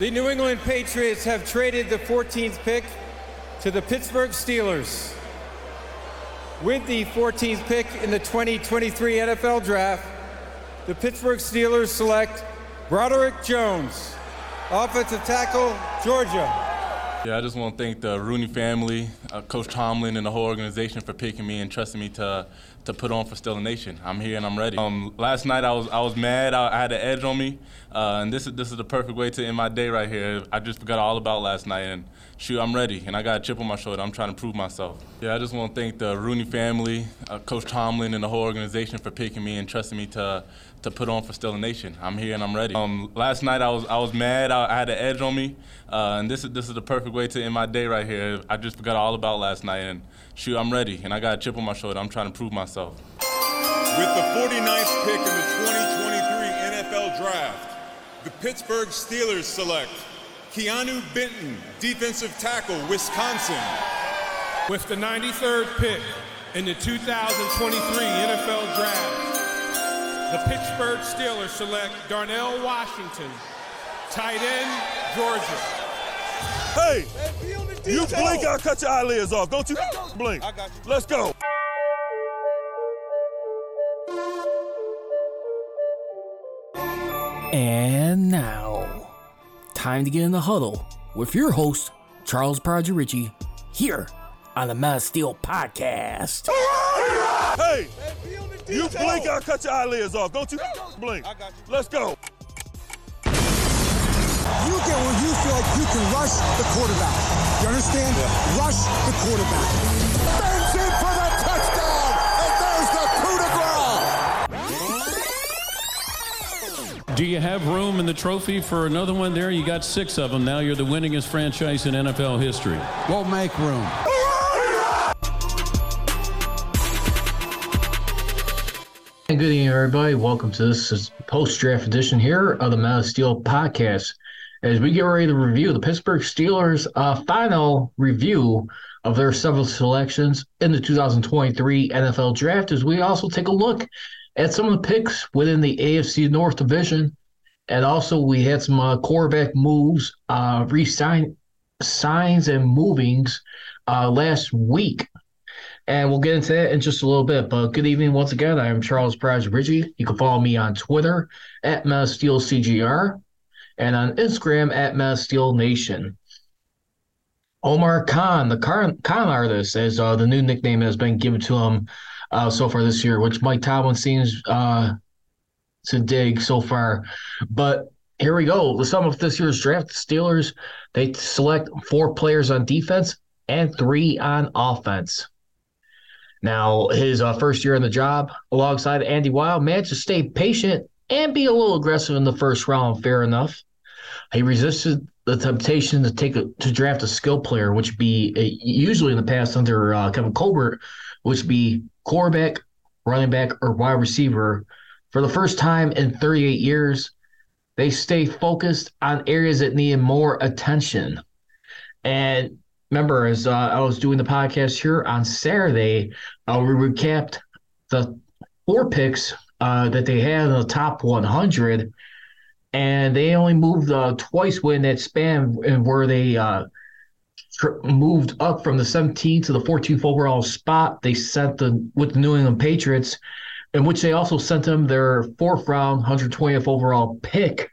The New England Patriots have traded the 14th pick to the Pittsburgh Steelers. With the 14th pick in the 2023 NFL Draft, the Pittsburgh Steelers select Broderick Jones, offensive tackle, Georgia. Yeah, I just want to thank the Rooney family, uh, Coach Tomlin, and the whole organization for picking me and trusting me to to put on for Steeler Nation. I'm here and I'm ready. Um, last night I was I was mad. I, I had an edge on me, uh, and this is this is the perfect way to end my day right here. I just forgot all about last night, and shoot, I'm ready, and I got a chip on my shoulder. I'm trying to prove myself. Yeah, I just want to thank the Rooney family, uh, Coach Tomlin, and the whole organization for picking me and trusting me to to put on for Steeler Nation. I'm here and I'm ready. Um, last night I was I was mad. I, I had an edge on me, uh, and this is this is the perfect way to end my day right here. I just forgot all about last night, and shoot, I'm ready, and I got a chip on my shoulder. I'm trying to prove myself. With the 49th pick in the 2023 NFL Draft, the Pittsburgh Steelers select Keanu Benton, defensive tackle, Wisconsin. With the 93rd pick in the 2023 NFL Draft, the Pittsburgh Steelers select Darnell Washington, tight end, Georgia. Hey, you blink, I'll cut your eyelids off. Don't you blink. I got you. Let's go. And now, time to get in the huddle with your host, Charles Prodigy Richey, here on the Men of Steel Podcast. Hey, you blink, I'll cut your eyelids off. Don't you blink. Let's go. You get where you feel like you can rush the quarterback. You understand? Rush the quarterback. Bends in for the touchdown, and there's the coup de grace. Do you have room in the trophy for another one there? You got six of them. Now you're the winningest franchise in NFL history. We'll make room. Everybody. Welcome to this post draft edition here of the Men of Steel podcast. As we get ready to review the Pittsburgh Steelers' uh, final review of their several selections in the 2023 NFL Draft, as we also take a look at some of the picks within the AFC North Division, and also we had some uh, quarterback moves, uh, resign signs and movings uh, last week. And we'll get into that in just a little bit. But good evening once again. I am Charles Prize Richey. You can follow me on Twitter at MenofSteelCJR and on Instagram at menofsteelnation. Omar Khan, the Khan artist, as uh, the new nickname has been given to him uh, so far this year, which Mike Tomlin seems uh, to dig so far. But here we go. The sum of this year's draft, the Steelers, they select four players on defense and three on offense. Now, his uh, first year in the job alongside Andy Weidl managed to stay patient and be a little aggressive in the first round, fair enough. He resisted the temptation to take a, to draft a skill player, which be uh, usually in the past under uh, Kevin Colbert, which be quarterback, running back, or wide receiver. For the first time in 38 years, they stay focused on areas that need more attention. And remember, as uh, I was doing the podcast here on Saturday, uh, we recapped the four picks uh, that they had in the top 100, and they only moved uh, twice within that span, where they uh, tr- moved up from the 17th to the 14th overall spot. They sent the with the New England Patriots, in which they also sent them their fourth round, 120th overall pick.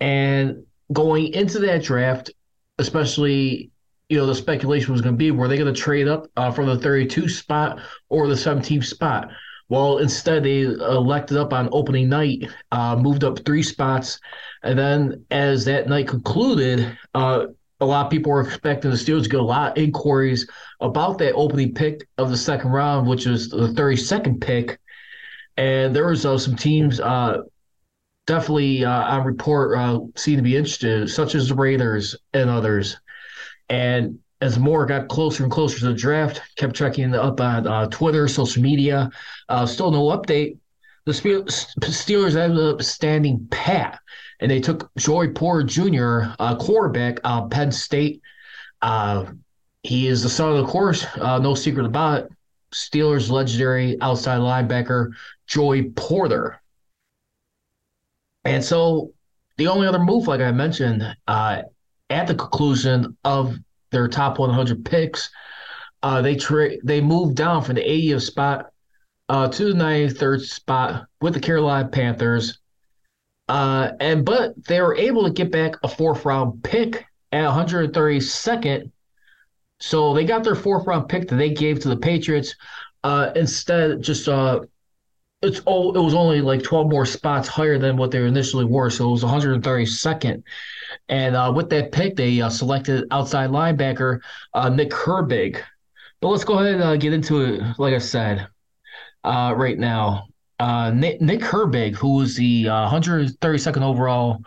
And going into that draft, especially you know, the speculation was going to be were they going to trade up uh, from the 32 spot or the 17th spot? Well, instead, they elected up on opening night, uh, moved up three spots. And then as that night concluded, uh, a lot of people were expecting the Steelers to get a lot of inquiries about that opening pick of the second round, which was the 32nd pick. And there was uh, some teams uh, definitely uh, on report uh, seem to be interested, such as the Raiders and others. And as more got closer and closer to the draft, kept checking up on uh, Twitter, social media. Uh, still no update. The Steelers ended up standing pat, and they took Joey Porter Jr., uh, quarterback, uh, Penn State. Uh, he is the son of the course, uh, no secret about it. Steelers legendary outside linebacker Joey Porter. And so the only other move, like I mentioned, uh, at the conclusion of their top 100 picks, uh, they tra- they moved down from the 80th spot uh, to the 93rd spot with the Carolina Panthers. Uh, and but they were able to get back a fourth round pick at 132nd. So they got their fourth round pick that they gave to the Patriots. Uh, instead, just uh, it's oh, it was only like 12 more spots higher than what they initially were. So it was 132nd. And uh, with that pick, they uh, selected outside linebacker uh, Nick Herbig. But let's go ahead and uh, get into it. Like I said, uh, right now, uh, Nick, Nick Herbig, who was the 132nd overall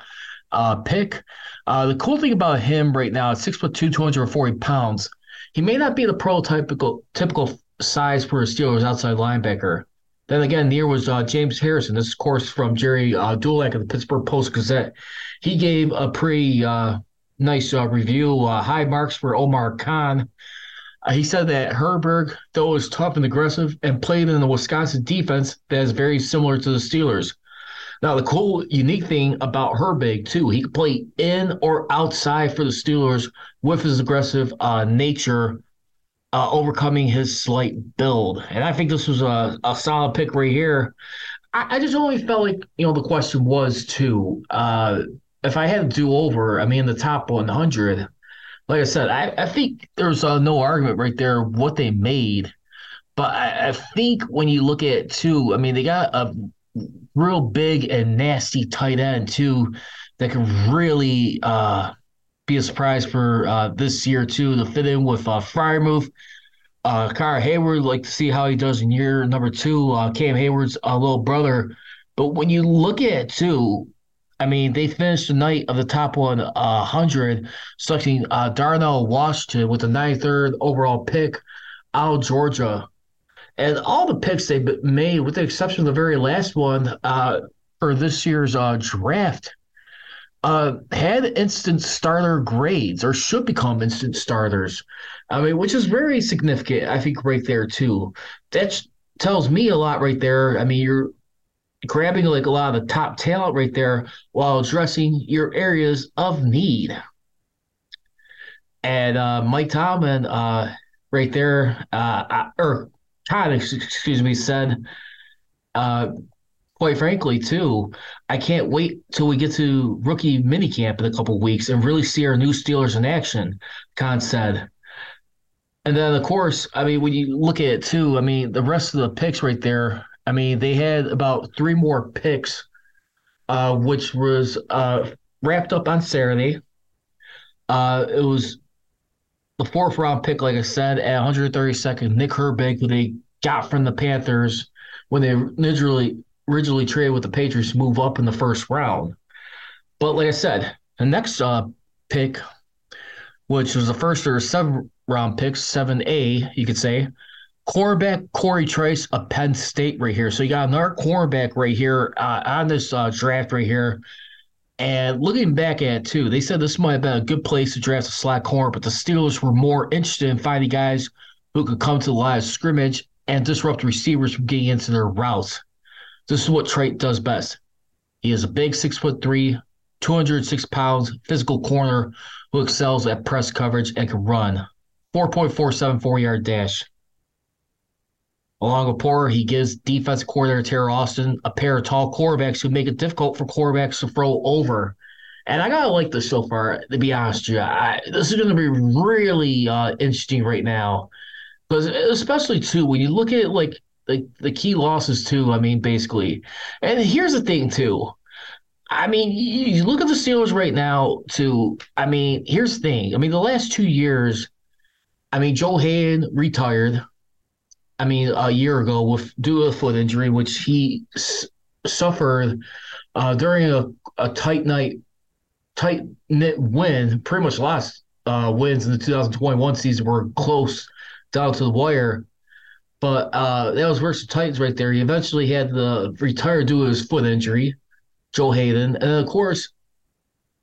pick. the cool thing about him right now, foot two, 240 pounds. He may not be the prototypical typical size for a Steelers outside linebacker. Then again, near was uh, James Harrison. This, of course, from Gerry uh, Dulac of the Pittsburgh Post Gazette. He gave a pretty uh, nice uh, review. Uh, high marks for Omar Khan. Uh, he said that Herbig, though was tough and aggressive, and played in the Wisconsin defense that is very similar to the Steelers. Now, the cool, unique thing about Herbig, too, he could play in or outside for the Steelers with his aggressive uh, nature uh, overcoming his slight build. And I think this was a, a solid pick right here. I, I just only felt like, you know, the question was too, uh, if I had to do over, I mean, the top 100, like I said, I, I think there's uh, no argument right there what they made. But I, I think when you look at too, I mean, they got a real big and nasty tight end too that can really uh, be a surprise for uh, this year too to fit in with uh, Freiermuth. Uh, Connor Heyward, like to see how he does in year number two. Uh, Cam Heyward's uh, little brother. But when you look at it too, I mean, they finished the night of the top 100, selecting uh, Darnell Washington with the 93rd overall pick out of Georgia. And all the picks they made, with the exception of the very last one uh, for this year's uh, draft, uh, had instant starter grades or should become instant starters. I mean, which is very significant, I think, right there, too. That tells me a lot right there. I mean, you're grabbing like a lot of the top talent right there while addressing your areas of need. And uh, Mike Tomlin, uh, right there, uh, or Todd, excuse me, said, uh, quite frankly, too, I can't wait till we get to rookie minicamp in a couple weeks and really see our new Steelers in action, Khan said. And then, of course, I mean, when you look at it, too, I mean, the rest of the picks right there, I mean, they had about three more picks, uh, which was uh, wrapped up on Saturday. Uh, it was the fourth round pick, like I said, at 132nd, Nick Herbig, who they got from the Panthers when they originally originally traded with the Patriots move up in the first round. But like I said, the next uh, pick, which was the first or seven round pick, 7A, you could say, quarterback Corey Trice of Penn State right here. So you got another quarterback right here uh, on this uh, draft right here. And looking back at it too, they said this might have been a good place to draft a slot corner, but the Steelers were more interested in finding guys who could come to the line of scrimmage and disrupt receivers from getting into their routes. This is what Trice does best. He is a big six foot three, 206 pounds, physical corner who excels at press coverage and can run. 4.474 yard dash. Along with Porter, he gives defense coordinator Teryl Austin a pair of tall quarterbacks who make it difficult for quarterbacks to throw over. And I gotta like this so far, to be honest with you. I, this is gonna be really uh, interesting right now, because especially too when you look at like the the key losses too. I mean, basically, and here's the thing too. I mean, you look at the Steelers right now. Too. I mean, here's the thing. I mean, the last two years. I mean, Joe Haden retired. I mean, a year ago with due to a foot injury, which he s- suffered uh, during a, a tight night, tight knit win. Pretty much last uh, wins in the 2021 season were close down to the wire. But uh, that was versus Titans right there. He eventually had to retire due to his foot injury, Joe Haden. And of course,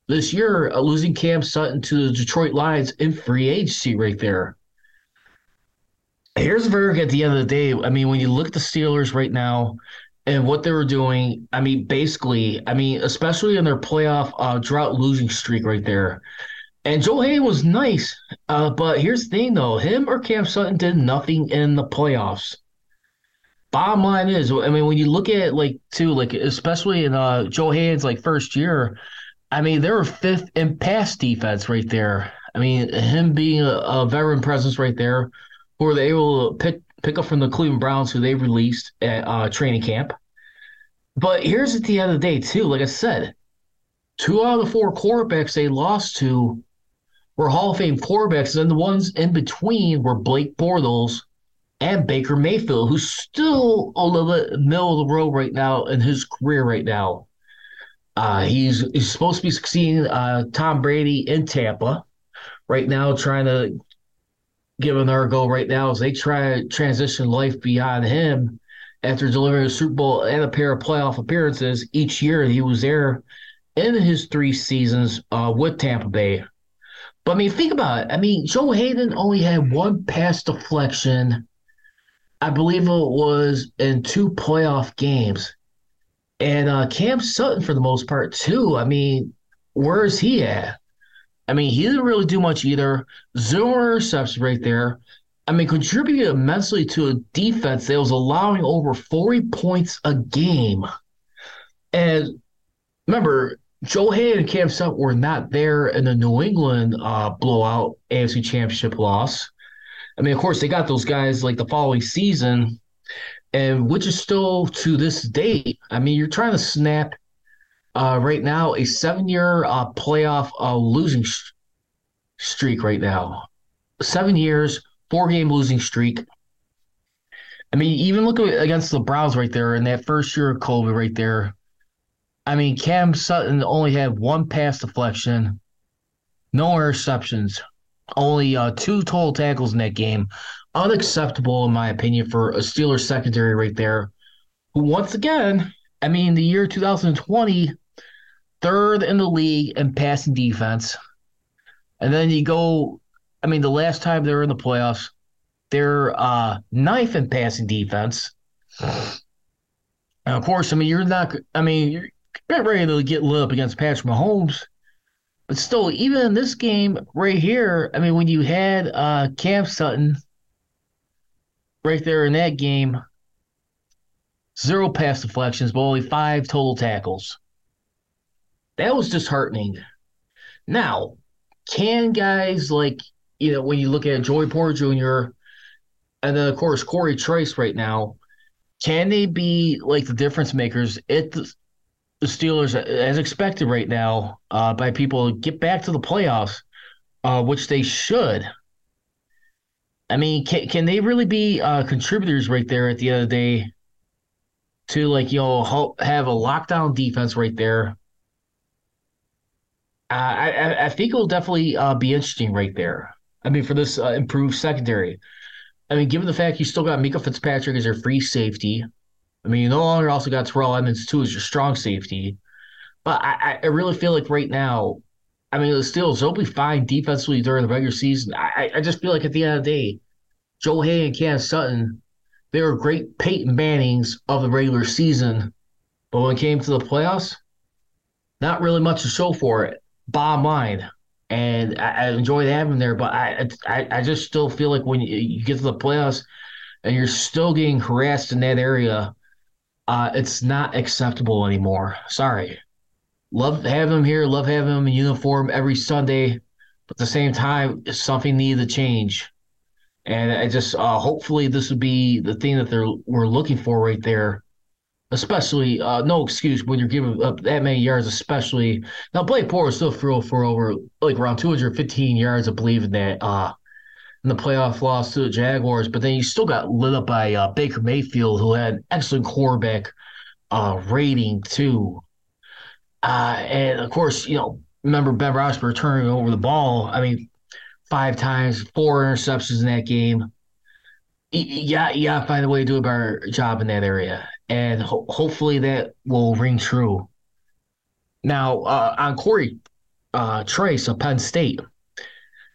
this year, uh, losing Cam Sutton to the Detroit Lions in free agency right there. Here's verdict at the end of the day. I mean, when you look at the Steelers right now, and what they were doing. I mean, basically, I mean, especially in their playoff uh, drought losing streak right there. And Joe Haden was nice, uh, but here's the thing though: him or Cam Sutton did nothing in the playoffs. Bottom line is, I mean, when you look at like too, like especially in uh, Joe Haden's like first year, I mean, they were fifth in pass defense right there. I mean, him being a, a veteran presence right there, who were they able to pick pick up from the Cleveland Browns, who they released at uh, training camp. But here's at the end of the day, too. Like I said, two out of the four quarterbacks they lost to were Hall of Fame quarterbacks, and the ones in between were Blake Bortles and Baker Mayfield, who's still little bit middle of the road right now in his career right now. Uh, he's he's supposed to be succeeding uh, Tom Brady in Tampa right now, trying to give another go right now as they try to transition life beyond him after delivering a Super Bowl and a pair of playoff appearances each year. He was there in his three seasons uh, with Tampa Bay. But I mean, think about it. I mean, Joe Haden only had one pass deflection. I believe it was in two playoff games. And uh, Cam Sutton, for the most part, too. I mean, where is he at? I mean, he didn't really do much either. Zero interceptions right there. I mean, contributed immensely to a defense that was allowing over 40 points a game. And remember, Joe Haden and Cam Sutton were not there in the New England uh, blowout AFC Championship loss. I mean, of course, they got those guys like the following season, and which is still to this date. I mean, you're trying to snap uh, right now a seven-year uh, playoff uh, losing sh- streak right now. Seven years, four-game losing streak. I mean, even look against the Browns right there in that first year of COVID right there. I mean, Cam Sutton only had one pass deflection, no interceptions, only uh, two total tackles in that game. Unacceptable, in my opinion, for a Steelers secondary right there. Who, once again, I mean, the year 2020, third in the league in passing defense. And then you go, I mean, the last time they were in the playoffs, they're uh, ninth in passing defense. And of course, I mean, you're not, I mean, you're ready to get lit up against Patrick Mahomes. But still, even in this game right here, I mean, when you had uh, Cam Sutton right there in that game, zero pass deflections, but only five total tackles. That was disheartening. Now, can guys like, you know, when you look at Joey Porter Jr., and then, of course, Corey Trice right now, can they be like the difference makers at the, the Steelers, as expected right now uh, by people, get back to the playoffs, uh, which they should. I mean, can, can they really be uh, contributors right there at the end of the day to like you know help have a lockdown defense right there? I I think it will definitely uh, be interesting right there. I mean, for this uh, improved secondary. I mean, given the fact you still got Minkah Fitzpatrick as your free safety, I mean, you no longer also got Terrell Edmunds too as your strong safety. But I, I really feel like right now, I mean, the Steelers they'll be fine defensively during the regular season. I, I just feel like at the end of the day, Joe Hay and Cam Sutton, they were great Peyton Mannings of the regular season, but when it came to the playoffs, not really much to show for it. Bottom line, and I, I enjoyed having there, but I, I I just still feel like when you, you get to the playoffs and you're still getting harassed in that area uh, it's not acceptable anymore. Sorry. Love having him here, love having him in uniform every Sunday, but at the same time, something needed to change. And I just uh, hopefully this would be the thing that they're we're looking for right there. Especially, uh, no excuse when you're giving up that many yards, especially now Blake Bortles still threw for over like around 215 yards, I believe, in that uh in the playoff loss to the Jaguars, but then you still got lit up by uh, Baker Mayfield, who had excellent quarterback uh, rating too. Uh, and of course, you know, remember Ben Roethlisberger turning over the ball. I mean, five times, four interceptions in that game. Yeah, yeah, find a way to do a better job in that area, and ho- hopefully that will ring true. Now, uh, on Corey uh, Trice of Penn State,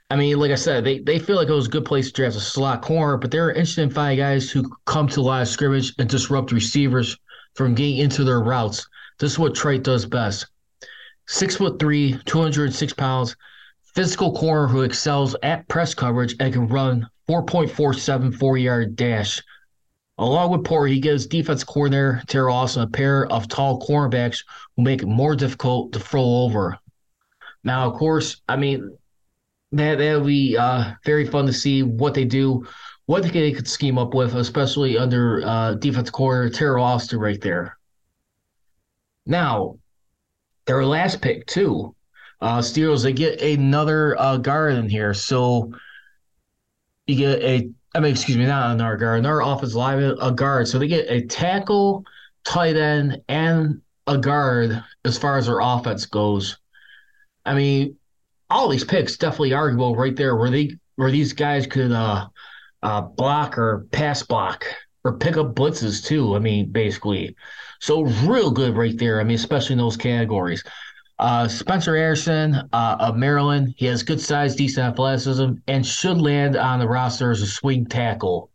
I mean, like I said, they, they feel like it was a good place to draft a slot corner, but they're interested in finding guys who come to the line of scrimmage and disrupt receivers from getting into their routes. This is what Trice does best. Six foot three, 206 pounds, physical corner who excels at press coverage and can run 4.47 four yard dash. Along with Porter, he gives defense coordinator Teryl Austin a pair of tall cornerbacks who make it more difficult to throw over. Now, of course, I mean, that that'll be uh, very fun to see what they do, what they could scheme up with, especially under uh, defense coordinator Teryl Austin right there. Now, their last pick too, uh, Steelers they get another uh, guard in here, so you get a I mean, excuse me, not another guard, another offensive lineman, a guard. So they get a tackle, tight end, and a guard as far as their offense goes. I mean, all these picks definitely arguable right there where they where these guys could uh, uh, block or pass block or pick up blitzes too. I mean, basically, so real good right there. I mean, especially in those categories. Uh, Spencer Anderson uh, of Maryland, he has good size, decent athleticism, and should land on the roster as a swing tackle.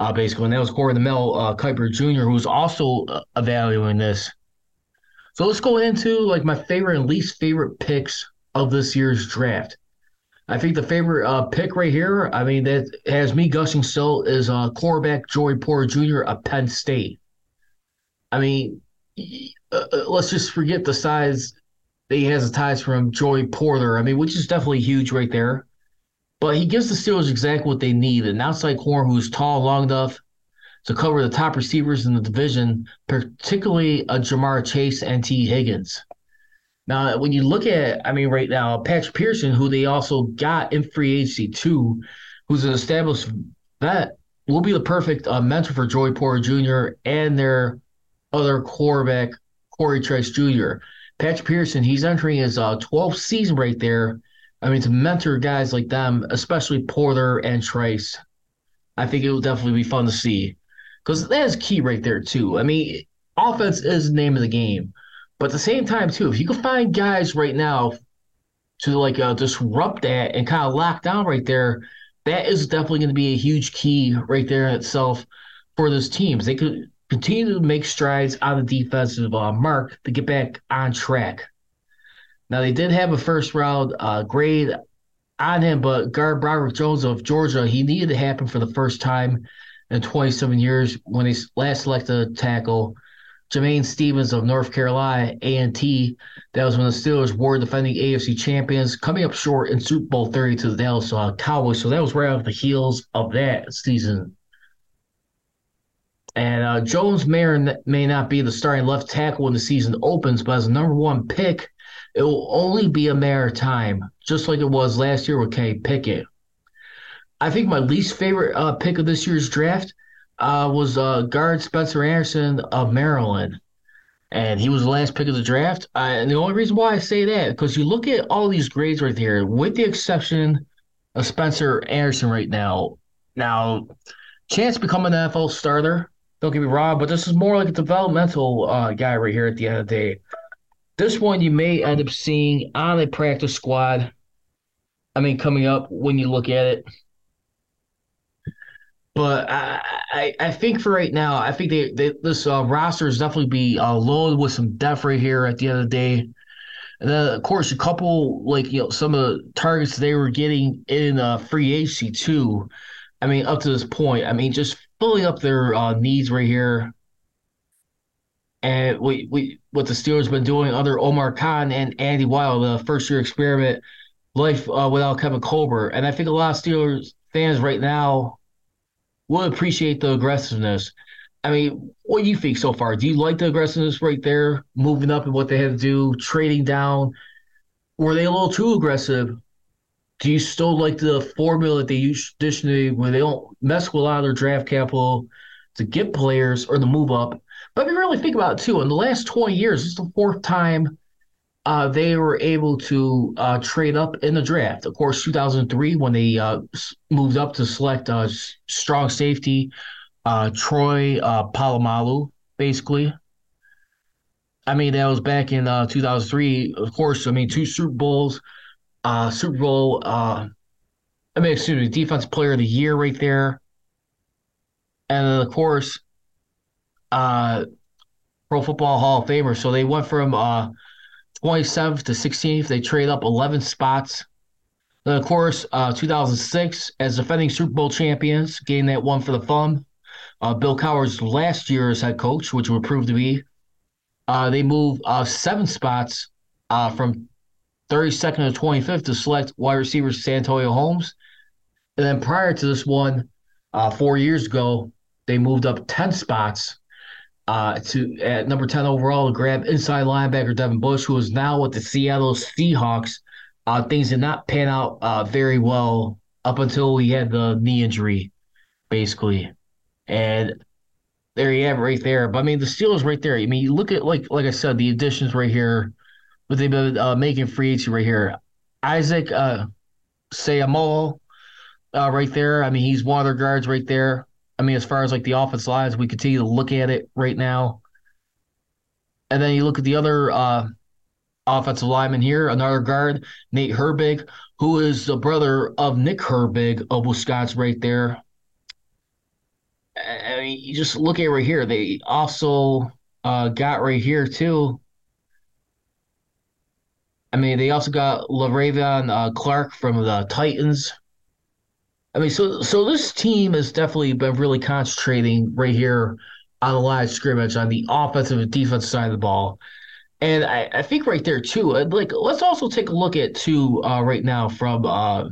Uh, basically, and that was according to Mel uh, Kiper Jr., who's also uh, evaluating this. So let's go into like my favorite and least favorite picks of this year's draft. I think the favorite uh, pick right here, I mean, that has me gushing still, is uh, quarterback Joey Porter Jr. of Penn State. I mean, uh, uh, let's just forget the size that he has the ties from Joey Porter. I mean, which is definitely huge right there. But he gives the Steelers exactly what they need an outside corner who's tall, long enough to cover the top receivers in the division, particularly a Ja'Marr Chase and Tee Higgins. Now, when you look at, I mean, right now, Patrick Peterson, who they also got in free agency too, who's an established vet, will be the perfect uh, mentor for Joey Porter Jr. and their other quarterback, Corey Trice Jr. Patrick Peterson, he's entering his uh, 12th season right there. I mean, to mentor guys like them, especially Porter and Trice, I think it will definitely be fun to see because that is key right there, too. I mean, offense is the name of the game. But at the same time, too, if you can find guys right now to like uh, disrupt that and kind of lock down right there, that is definitely going to be a huge key right there itself for those teams. They could continue to make strides on the defensive uh, mark to get back on track. Now, they did have a first round uh, grade on him, but guard Broderick Jones of Georgia, he needed to happen for the first time in 27 years when he last selected a tackle. Jamain Stephens of North Carolina, A&T, that was when the Steelers were defending AFC champions, coming up short in Super Bowl 30 to the Dallas uh, Cowboys. So that was right off the heels of that season and uh, Jones may or may not be the starting left tackle when the season opens, but as a number one pick, it will only be a matter of time, just like it was last year with Kenny Pickett. I think my least favorite uh, pick of this year's draft uh, was uh, guard Spencer Anderson of Maryland. And he was the last pick of the draft. Uh, and the only reason why I say that, because you look at all these grades right here, with the exception of Spencer Anderson right now. Now, chance to become an NFL starter, don't get me wrong, but this is more like a developmental uh, guy right here at the end of the day. This one you may end up seeing on a practice squad. I mean, coming up when you look at it. But I, I, I think for right now, I think they, they this uh, roster is definitely be uh, loaded with some depth right here at the end of the day. And then, of course, a couple like you know some of the targets they were getting in uh, free agency too. I mean, up to this point, I mean, just filling up their uh, needs right here. And we, we what the Steelers been doing under Omar Khan and Andy Weidl, the first year experiment, life uh, without Kevin Colbert. And I think a lot of Steelers fans right now would appreciate the aggressiveness. I mean, what do you think so far? Do you like the aggressiveness right there, moving up and what they had to do, trading down? Were they a little too aggressive? do you still like the formula that they use traditionally where they don't mess with a lot of their draft capital to get players or to move up? But if you really think about it too, in the last 20 years, it's the fourth time uh, they were able to uh, trade up in the draft. Of course, 2003 when they uh, moved up to select uh, strong safety, uh, Troy uh, Polamalu, basically. I mean, that was back in 2003. Of course, I mean, two Super Bowls Super Bowl. I mean, excuse me, Defensive Player of the Year right there, and then of course, Pro Football Hall of Famer. So they went from 27th to 16th. They trade up 11 spots. Then, of course, uh, 2006, as defending Super Bowl champions, getting that one for the fun. Uh, Bill Cowher's last year as head coach, which would prove to be. Uh, they move uh, seven spots uh, from 32nd to 25th to select wide receiver Santonio Holmes. And then prior to this one, uh, four years ago, they moved up 10 spots uh, to at number 10 overall to grab inside linebacker Devin Bush, who is now with the Seattle Seahawks. Uh, things did not pan out uh, very well up until he had the knee injury, basically. And there you have it right there. But I mean, the Steelers right there. I mean, you look at like like I said, the additions right here, what they've been uh, making free agency right here. Isaac uh, Seumalo, uh, right there. I mean, he's one of their guards right there. I mean, as far as like the offense lines, we continue to look at it right now. And then you look at the other uh, offensive lineman here, another guard, Nate Herbig, who is the brother of Nick Herbig of Wisconsin, right there. I mean, you just look at right here. They also uh, got right here too. I mean, they also got Le'Raven uh, Clark from the Titans. I mean, so so this team has definitely been really concentrating right here on the line of scrimmage on the offensive and defensive side of the ball. And I, I think right there too, uh, like let's also take a look at two uh, right now from uh,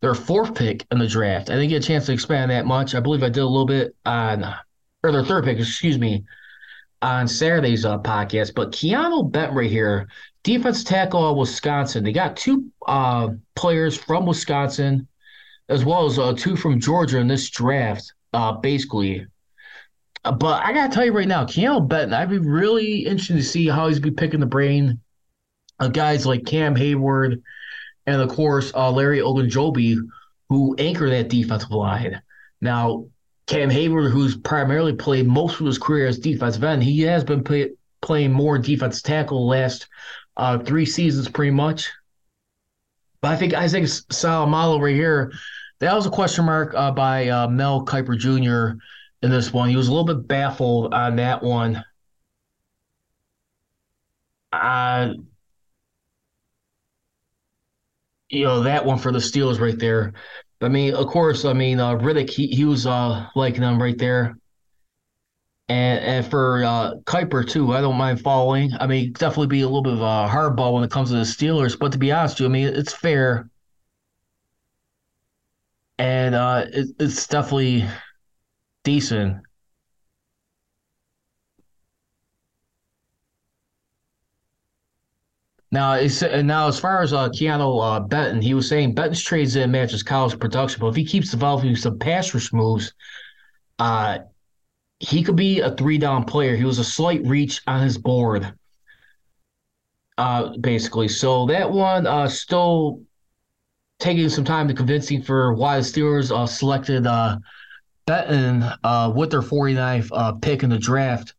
their fourth pick in the draft. I didn't get a chance to expand that much. I believe I did a little bit on, or their third pick, excuse me, on Saturday's uh, podcast. But Keanu Benton right here, defense tackle Wisconsin. They got two uh, players from Wisconsin as well as uh, two from Georgia in this draft, uh, basically. Uh, but I gotta tell you right now, Keanu Benton, I'd be really interested to see how he's be picking the brain of guys like Cam Heyward and of course uh, Larry Ogunjobi, who anchor that defensive line. Now, Cam Heyward, who's primarily played most of his career as defensive end, he has been play, playing more defense tackle last uh, three seasons, pretty much. But I think Isaac Seumalo right here that was a question mark uh, by uh, Mel Kiper Jr. in this one. He was a little bit baffled on that one. Uh, you know, that one for the Steelers right there. I mean, of course, I mean, uh, Riddick, he, he was uh, liking them right there. And, and for uh, Kiper, too, I don't mind following. I mean, definitely be a little bit of a hardball when it comes to the Steelers. But to be honest with you, I mean, it's fair and uh, it, it's definitely decent. Now, it's, now as far as uh, Keanu uh, Benton, he was saying Benton's trades in matches college production, but if he keeps developing some pass rush moves, uh, he could be a three down player. He was a slight reach on his board, uh, basically. So that one uh, still taking some time to convincing for why the Steelers uh, selected uh, Benton uh, with their 49th uh, pick in the draft.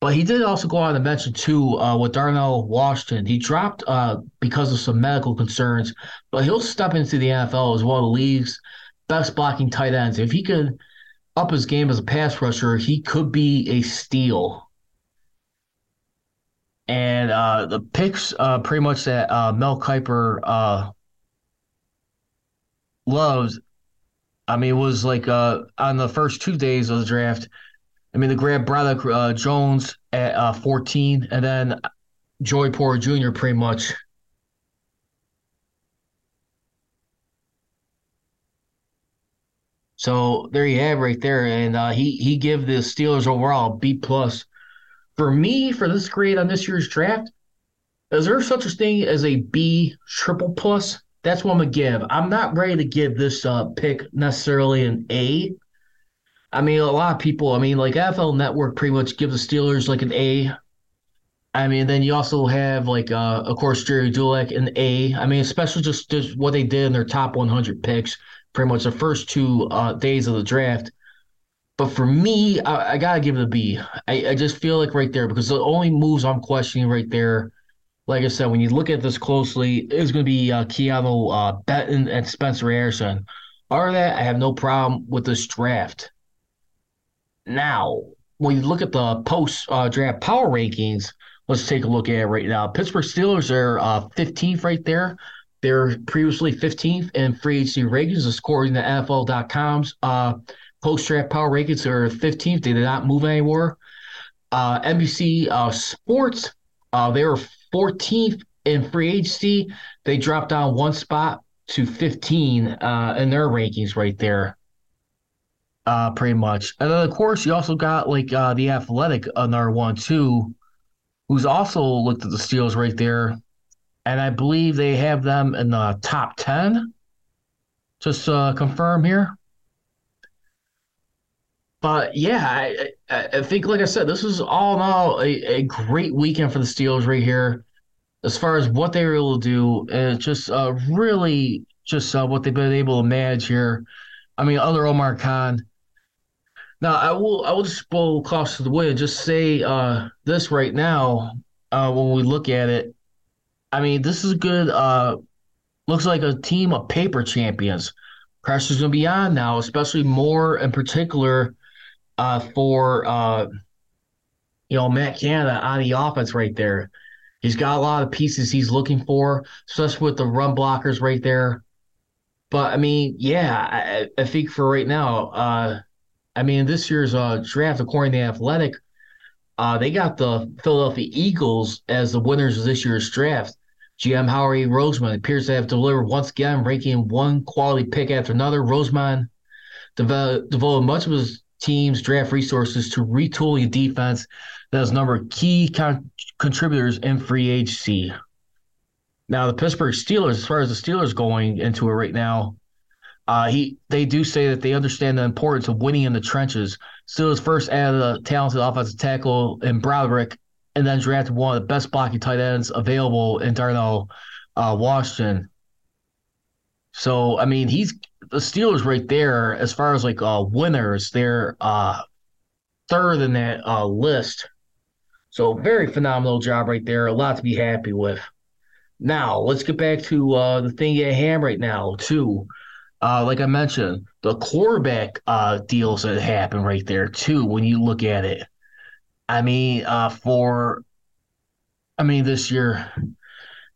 But he did also go on to mention, too, uh, with Darnell Washington. He dropped uh, because of some medical concerns, but he'll step into the NFL as one of the league's best blocking tight ends. If he could up his game as a pass rusher, he could be a steal. And uh, the picks, uh, pretty much that Mel Kiper loves. I mean, it was like uh, on the first two days of the draft. I mean, they grabbed Broderick uh, Jones at uh, 14, and then Joey Porter Jr. pretty much. So there you have right there, and uh, he he give the Steelers overall B plus. For me, for this grade on this year's draft, is there such a thing as a B triple plus? That's what I'm gonna give. I'm not ready to give this uh, pick necessarily an A. I mean, a lot of people. I mean, like NFL Network pretty much gives the Steelers like an A. I mean, then you also have like, uh, of course, Gerry Dulac an A. I mean, especially just, just what they did in their top 100 picks, pretty much the first two uh, days of the draft. But for me, I, I gotta give it a B. I, I just feel like right there because the only moves I'm questioning right there like I said, when you look at this closely, it's going to be uh, Keanu uh, Benton and Spencer Harrison. Other that, I have no problem with this draft. Now, when you look at the post uh, draft power rankings, let's take a look at it right now. Pittsburgh Steelers are uh, 15th right there. They're previously 15th in free agency rankings, according to NFL.com's uh, post draft power rankings. Are 15th. They did not move anywhere. Uh, NBC uh, Sports, uh, they were 14th in free agency. They dropped down one spot to 15 uh, in their rankings right there. Uh, pretty much. And then, of course, you also got like uh, the Athletic, another one too, who's also looked at the Steelers right there. And I believe they have them in the top 10. Just uh, confirm here. But yeah, I, I think, like I said, this is all in all a, a great weekend for the Steelers right here. As far as what they were able to do, and it's just uh, really just uh, what they've been able to manage here. I mean, other Omar Khan. Now, I will I will just blow across to the way and just say uh, this right now. Uh, when we look at it, I mean, this is good. Uh, looks like a team of paper champions. Pressure's going to be on now, especially more in particular uh, for uh, you know Matt Canada on the offense right there. He's got a lot of pieces he's looking for, especially with the run blockers right there. But I mean, yeah, I, I think for right now, uh, I mean, this year's uh, draft, according to Athletic, uh, they got the Philadelphia Eagles as the winners of this year's draft. GM Howie Roseman appears to have delivered once again, ranking one quality pick after another. Roseman developed, devoted much of his team's draft resources to retool your defense that a number of key con- contributors in free agency. Now, the Pittsburgh Steelers, as far as the Steelers going into it right now, uh, he they do say that they understand the importance of winning in the trenches. Steelers first added a talented offensive tackle in Broderick, and then drafted one of the best blocking tight ends available in Darnell uh, Washington. So, I mean, he's the Steelers right there as far as like uh, winners. They're uh, third in that uh, list. So, very phenomenal job right there. A lot to be happy with. Now, let's get back to uh, the thing at hand right now, too. Uh, like I mentioned, the quarterback uh, deals that happen right there, too, when you look at it. I mean, uh, for, I mean, this year,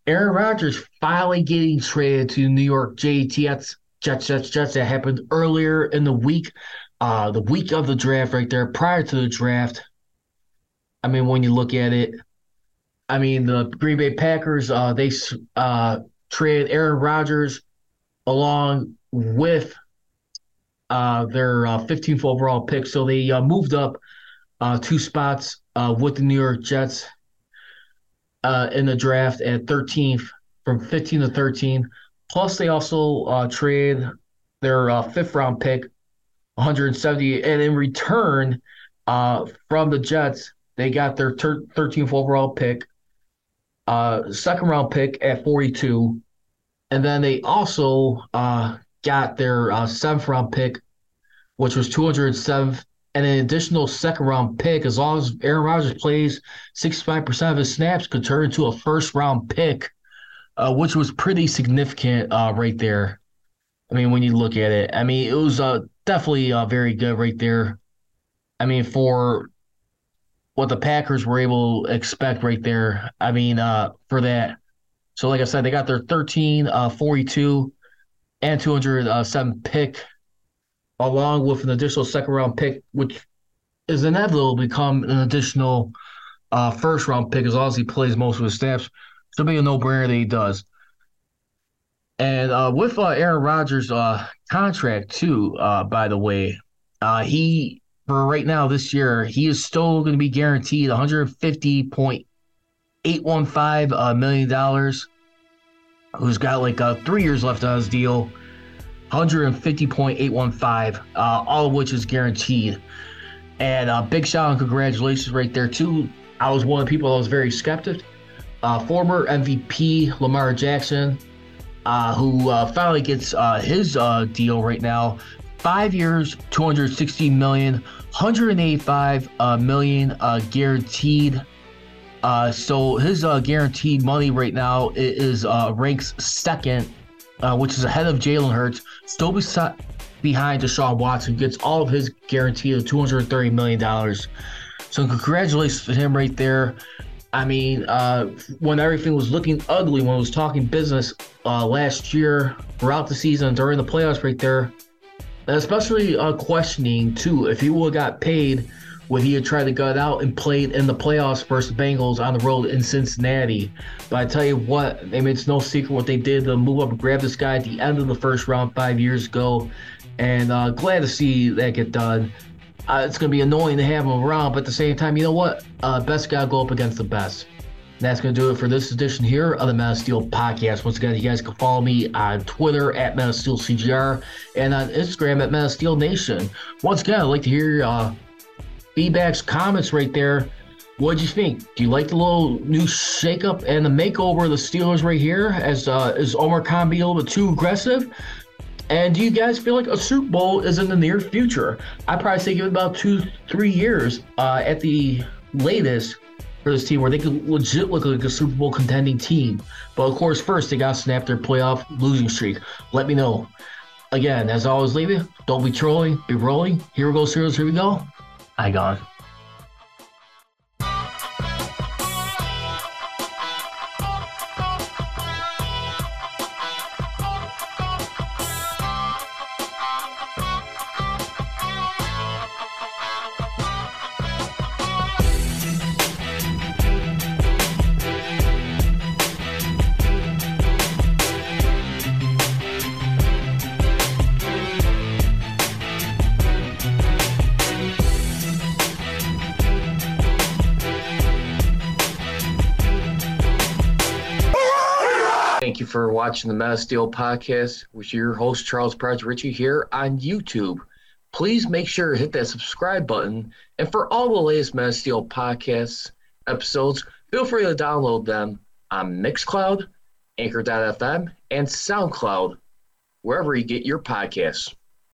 Aaron Rodgers finally getting traded to New York Jets, Jets, Jets, Jets. That happened earlier in the week, uh, the week of the draft, right there, prior to the draft. I mean, when you look at it, I mean, the Green Bay Packers, uh, they uh, traded Aaron Rodgers along with uh, their uh, 15th overall pick. So they uh, moved up uh, two spots uh, with the New York Jets uh, in the draft at 13th from 15 to 13. Plus, they also uh, trade their uh, fifth round pick, 170, and in return uh, from the Jets, they got their ter- 13th overall pick, uh, second round pick at 42, and then they also uh, got their uh, seventh round pick, which was 207th, and an additional second round pick. As long as Aaron Rodgers plays 65% of his snaps, could turn into a first round pick, uh, which was pretty significant uh, right there. I mean, when you look at it, I mean, it was uh, definitely uh, very good right there. I mean, for what the Packers were able to expect right there. I mean, uh, for that. So, like I said, they got their 13, uh, 42, and 207 pick, along with an additional second round pick, which is inevitable to become an additional first round pick as long as he plays most of his snaps. Should be a no brainer that he does. And uh, with uh, Aaron Rodgers' uh, contract, too, uh, by the way, uh, he for right now this year, he is still going to be guaranteed $150.815 uh, million dollars. Who's got like three years left on his deal, 150.815, uh, all of which is guaranteed. And big shout and congratulations right there too. I was one of the people that was very skeptic. Uh, former MVP Lamar Jackson, uh, who uh, finally gets uh, his uh, deal right now, five years, 260 million, 185 uh, million guaranteed. So his guaranteed money right now is ranks second, which is ahead of Jalen Hurts. Still beside, behind Deshaun Watson, gets all of his guarantee of $230 million. So congratulations to him right there. I mean, uh, when everything was looking ugly, when it was talking business uh, last year, throughout the season, during the playoffs right there, especially uh, questioning too, if he would have got paid, would he have tried to gut out and played in the playoffs versus Bengals on the road in Cincinnati? But I tell you what, I mean, it's no secret what they did to move up and grab this guy at the end of the first round five years ago. And uh, glad to see that get done. Uh, it's going to be annoying to have him around, but at the same time, you know what? Uh, best got to go up against the best. That's going to do it for this edition here of the Men of Steel podcast. Once again, you guys can follow me on Twitter at MenofSteelCJR and on Instagram at menofsteelnation. Once again, I'd like to hear uh, feedbacks, comments right there. What'd you think? Do you like the little new shakeup and the makeover of the Steelers right here? As uh, is Omar Khan being a little bit too aggressive? And do you guys feel like a Super Bowl is in the near future? I probably say give it about two, three years uh, at the latest for this team where they could legit look like a Super Bowl contending team. But of course, first they got to snap their playoff losing streak. Let me know. Again, as always, leave it. Don't be trolling, be rolling. Here we go, Steelers. Here we go. I gone. Watching the Men of Steel podcast with your host, Charles Pride Richey, here on YouTube. Please make sure to hit that subscribe button. And for all the latest Men of Steel podcast episodes, feel free to download them on Mixcloud, Anchor.fm, and SoundCloud, wherever you get your podcasts.